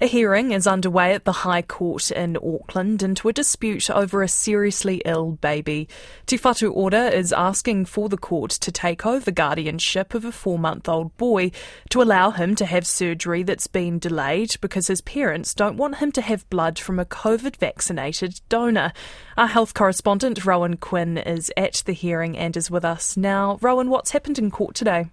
A hearing is underway at the High Court in Auckland into a dispute over a seriously ill baby. Te Whatu Ora is asking for the court to take over guardianship of a four month old boy to allow him to have surgery that's been delayed because his parents don't want him to have blood from a COVID vaccinated donor. Our health correspondent Rowan Quinn is at the hearing and is with us now. Rowan, what's happened in court today?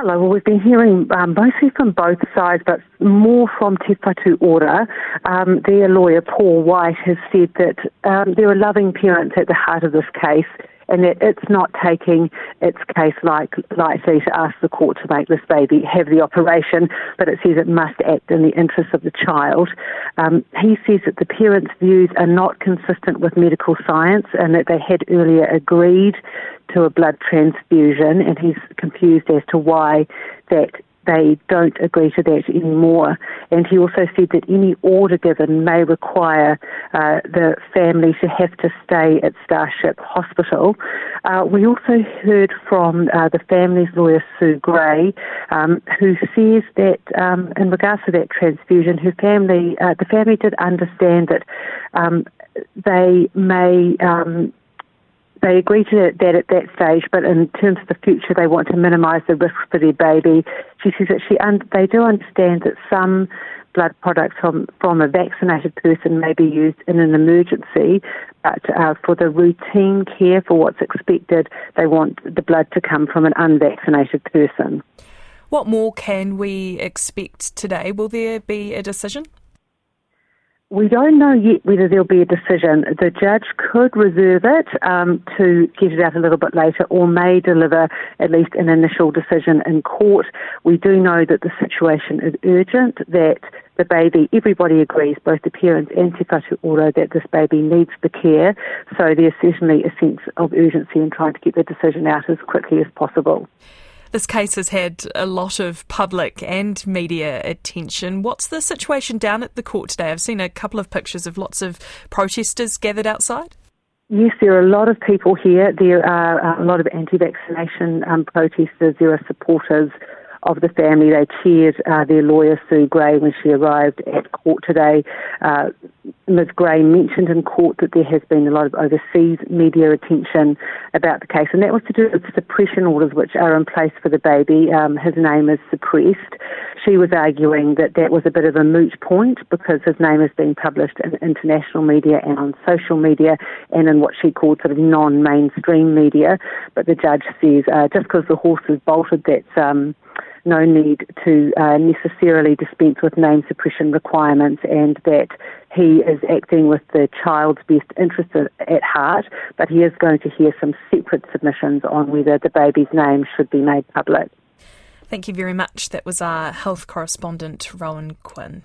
Hello. Well, we've been hearing um, mostly from both sides, but more from Te Whatu Ora. Um, their lawyer, Paul White, has said that um, there are loving parents at the heart of this case and that it's not taking its case like lightly to ask the court to make this baby have the operation, but it says it must act in the interests of the child. Um, he says that the parents' views are not consistent with medical science and that they had earlier agreed to a blood transfusion, and he's confused as to why that they don't agree to that anymore. And he also said that any order given may require uh, the family to have to stay at Starship Hospital. Uh, we also heard from uh, the family's lawyer, Sue Gray, um, who says that um, in regards to that transfusion, her family, uh, the family did understand that um, they may um, they agree to that at that stage, but in terms of the future, they want to minimise the risk for their baby. She says that she un- they do understand that some blood products from, from a vaccinated person may be used in an emergency, but uh, for the routine care, for what's expected, they want the blood to come from an unvaccinated person. What more can we expect today? Will there be a decision? We don't know yet whether there'll be a decision. The judge could reserve it um, to get it out a little bit later or may deliver at least an initial decision in court. We do know that the situation is urgent, that the baby, everybody agrees, both the parents and Te Whatu Ora, that this baby needs the care. So there's certainly a sense of urgency in trying to get the decision out as quickly as possible. This case has had a lot of public and media attention. What's the situation down at the court today? I've seen a couple of pictures of lots of protesters gathered outside. Yes, there are a lot of people here. There are a lot of anti vaccination um, protesters, there are supporters of the family. They cheered uh, their lawyer, Sue Gray, when she arrived at court today. Uh, Ms. Gray mentioned in court that there has been a lot of overseas media attention about the case, and that was to do with suppression orders which are in place for the baby. Um, his name is suppressed. She was arguing that that was a bit of a moot point because his name has been published in international media and on social media and in what she called sort of non-mainstream media. But the judge says uh, just because the horse is bolted, that's um, no need to uh, necessarily dispense with name suppression requirements and that he is acting with the child's best interest at heart, but he is going to hear some separate submissions on whether the baby's name should be made public. Thank you very much. That was our health correspondent, Rowan Quinn.